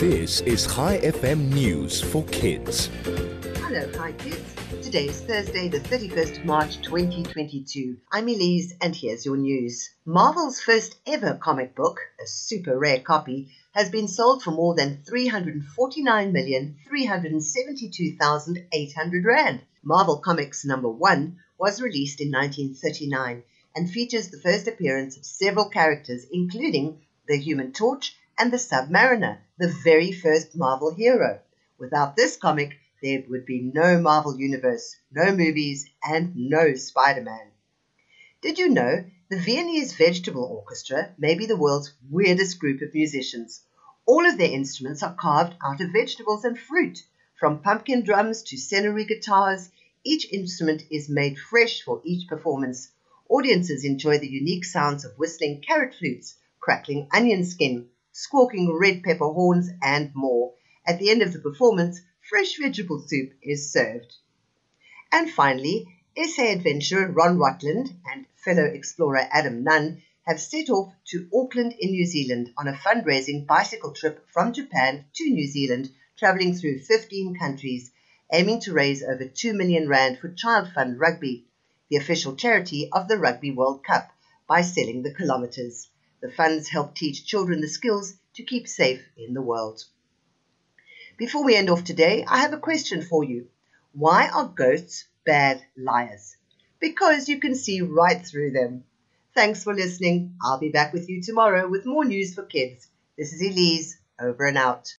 This is Chai FM News for Kids. Hello, Hi Kids. Today is Thursday, the 31st of March 2022. I'm Elise, and here's your news. Marvel's first ever comic book, a super rare copy, has been sold for more than 349,372,800 Rand. Marvel Comics number one was released in 1939 and features the first appearance of several characters, including the Human Torch and the Submariner, the very first Marvel hero. Without this comic, there would be no Marvel Universe, no movies, and no Spider Man. Did you know the Viennese Vegetable Orchestra may be the world's weirdest group of musicians? All of their instruments are carved out of vegetables and fruit. From pumpkin drums to celery guitars, each instrument is made fresh for each performance. Audiences enjoy the unique sounds of whistling carrot flutes, crackling onion skin, squawking red pepper horns, and more. At the end of the performance, fresh vegetable soup is served. And finally, SA adventurer Ron Rutland and fellow explorer Adam Nunn have set off to Auckland in New Zealand on a fundraising bicycle trip from Japan to New Zealand, travelling through 15 countries, aiming to raise over 2 million rand for Child Fund Rugby, the official charity of the Rugby World Cup, by selling the kilometres. The funds help teach children the skills to keep safe in the world. Before we end off today, I have a question for you. Why are ghosts bad liars? Because you can see right through them. Thanks for listening. I'll be back with you tomorrow with more news for kids. This is Elise, over and out.